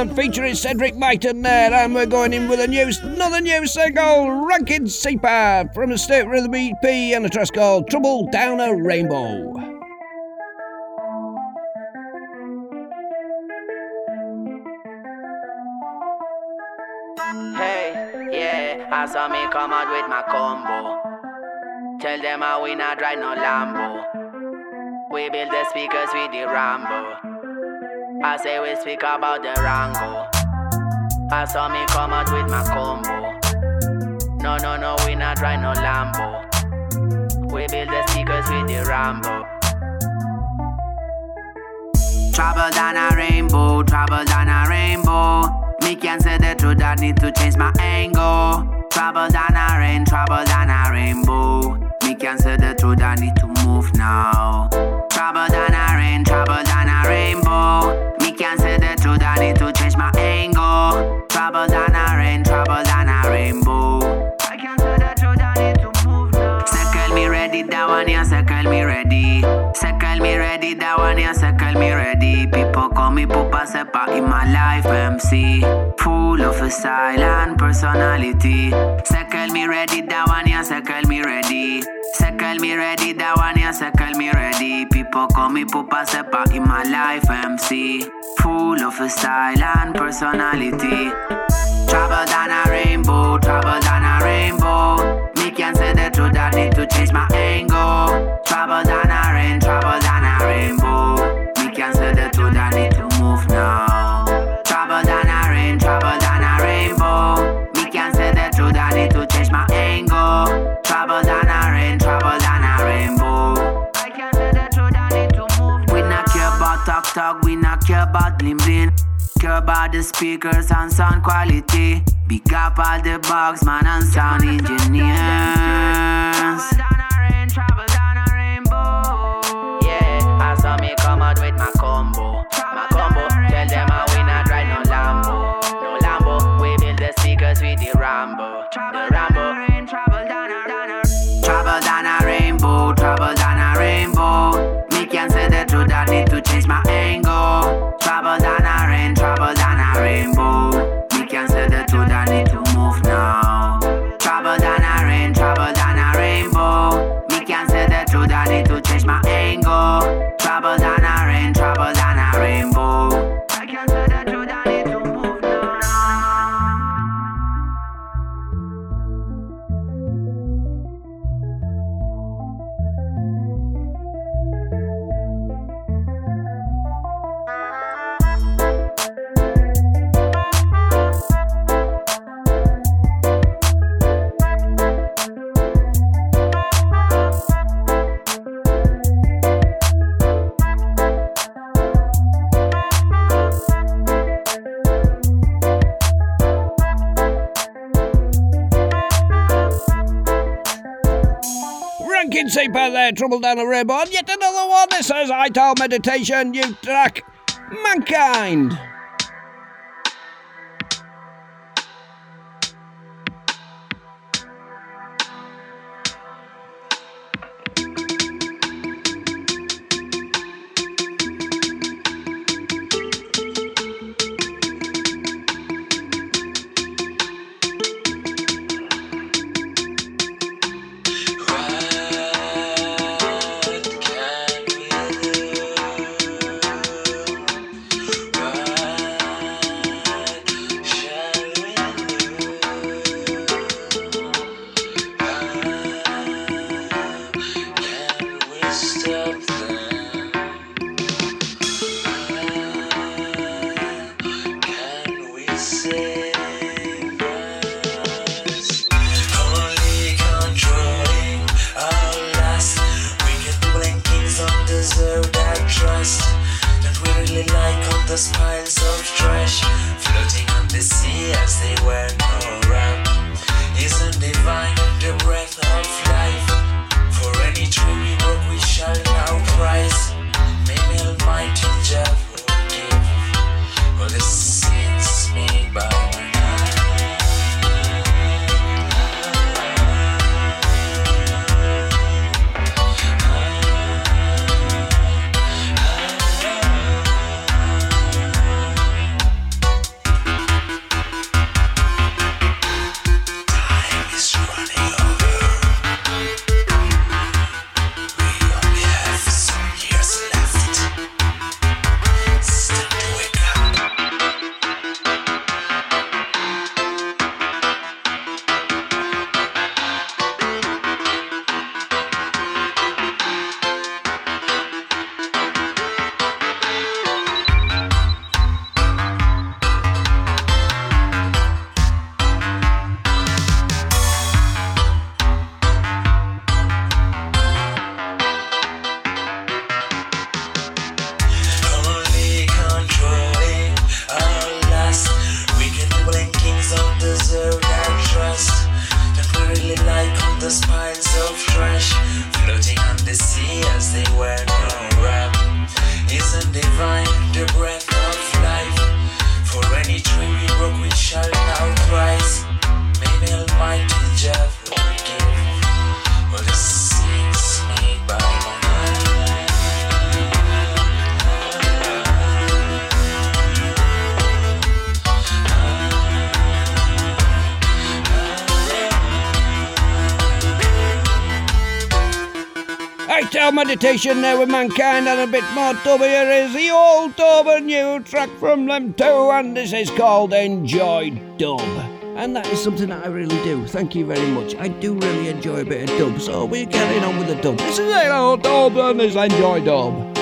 Youthman featuring Cedric Myton there, and we're going in with a new, another new single, Rankin Seeper from the State Rhythm EP, and a track called Trouble Down a Rainbow. Hey, yeah, I saw me come out with my combo. Tell them I we not ride no Lambo. We build the speakers with the Rambo. I say we speak about the Rango. I saw me come out with my combo. No, no, no, we not ride no Lambo. We build the speakers with the Rambo. Trouble down a rainbow, trouble down a rainbow. Me can say the truth, I need to change my angle. Trouble down a rain, trouble down a rainbow. Me can say the truth, I need to move now. Trouble down a rain, trouble down a rainbow. Me can say the truth, I need to change my angle. Trouble down ready. Circle me ready, that one, yeah, circle me ready. People call me Pupa Sepa in my life, MC. Full of a silent personality. Circle me ready, that one, yeah, circle me ready. Circle me ready, that one, yeah, circle me ready. People call me Pupa Sepa in my life, MC. Full of a silent personality. Travel down a rainbow, travel down a rainbow. Me can say the truth, I need to change my angle. Travel down a rain, travel down a rainbow. Me can't say the truth, I need to move now. Travel down a rain, travel down a rainbow. Me can't say the truth, I need to change my angle. Travel down a rain, travel down a rainbow. I can't say the truth, I need to move We not care about talk talk, we not care about bling bling. Care about the speakers and sound quality. Big up all the bugs, man, and sound engineers. Yeah, I saw me come out with my Trouble Down a Rainbow. And yet another one. This is Ital Meditation, you track, Mankind. Ital Meditation there with mankind and a bit more dub. Here is the old dub, a new track from them too, and this is called Enjoy Dub. And that is something that I really do. Thank you very much. I do really enjoy a bit of dub, so we're getting on with the dub. This is it, old dub, and this is Enjoy Dub.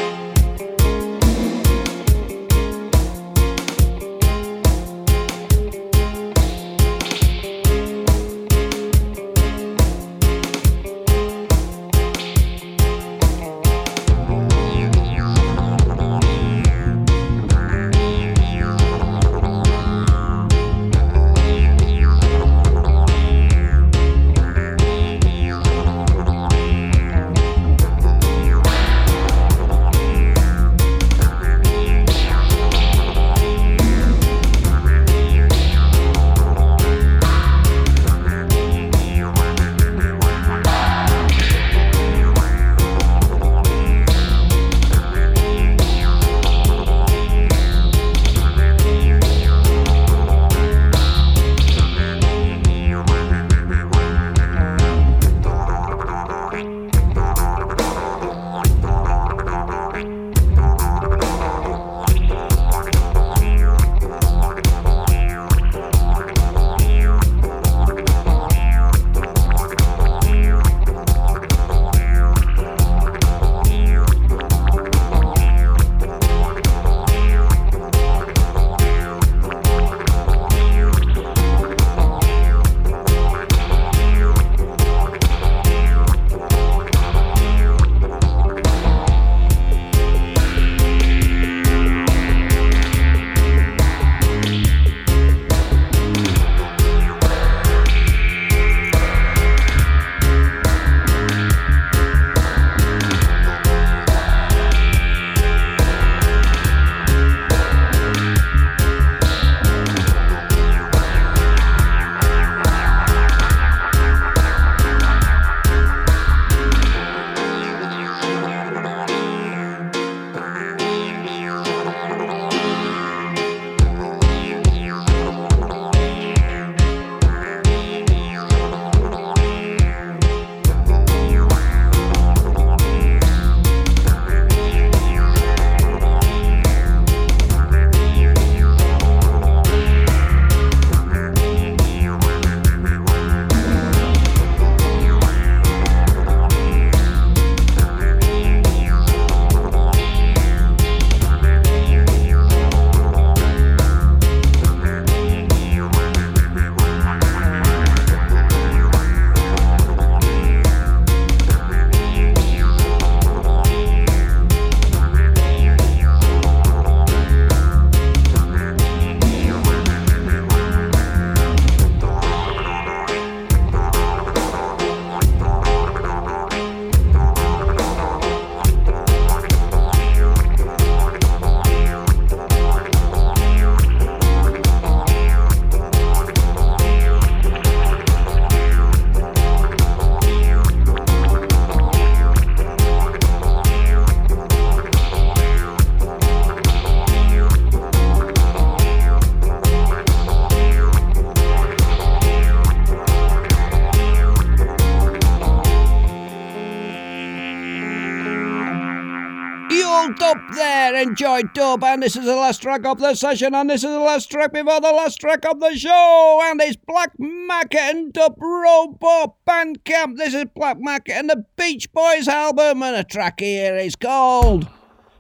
There, enjoy dub, and this is the last track of the session, and this is the last track before the last track of the show, and it's Black Market and Dub Robot Bandcamp. This is Black Market and the Beach Boys album, and a track here is called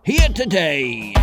Here Today.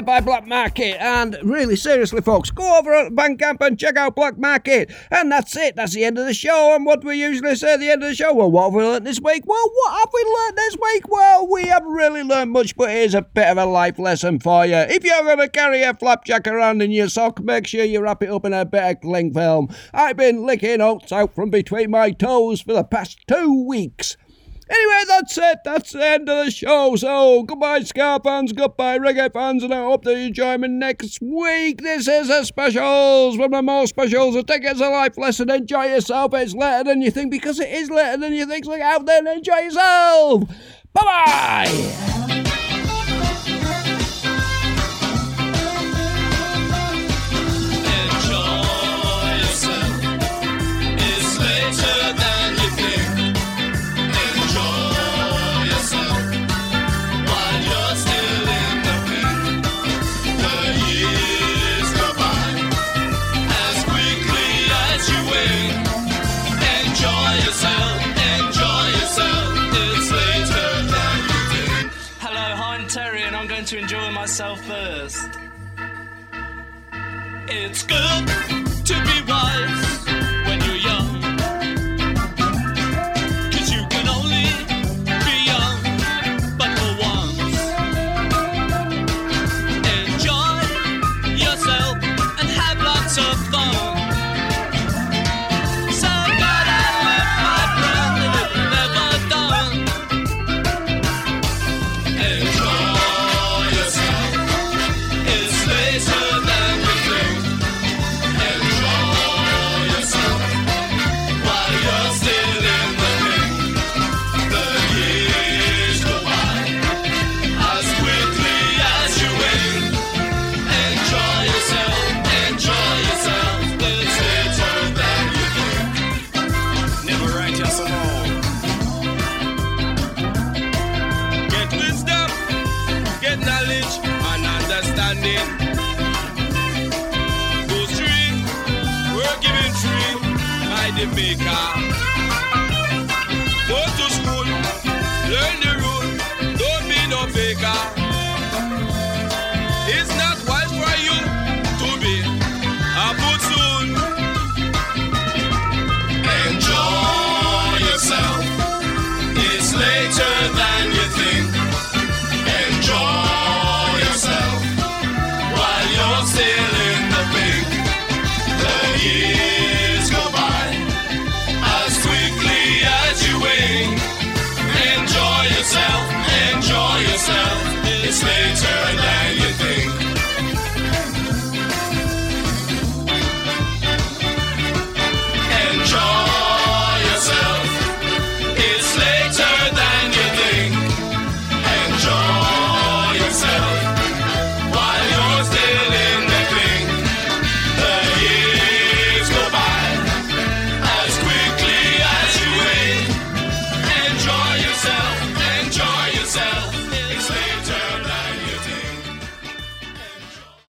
There by Black Market. And really, seriously, folks, go over at Bandcamp and check out Black Market. And that's it. That's the end of the show. And what do we usually say at the end of the show? Well, what have we learnt this week? Well, what have we learnt this week? Well, we haven't really learnt much, but here's a bit of a life lesson for you. If going to carry a flapjack around in your sock, make sure you wrap it up in a bit of cling film. I've been licking oats out from between my toes for the past two weeks. Anyway, that's it. That's the end of the show. So, goodbye, Ska fans, goodbye, reggae fans, and I hope that you join me next week. This is a specials, one of more specials. I think it's a life lesson. Enjoy yourself. It's later than you think because it is later than you think. So, get out there and enjoy yourself. Bye bye. Later than myself first. It's good to be wise